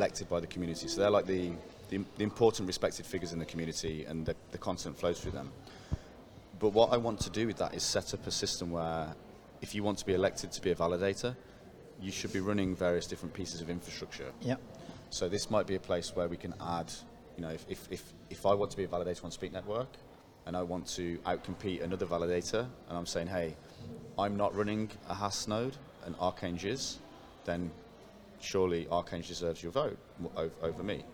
elected by the community. So they're like the, the, the important respected figures in the community and the, the content flows through them. But what I want to do with that is set up a system where if you want to be elected to be a validator, you should be running various different pieces of infrastructure. Yeah. So this might be a place where we can add, you know, if, if, if, if I want to be a validator on Speak Network and I want to outcompete another validator and I'm saying, hey, I'm not running a Haas node and Arcange is, then surely Arcange deserves your vote mo- ov- over me.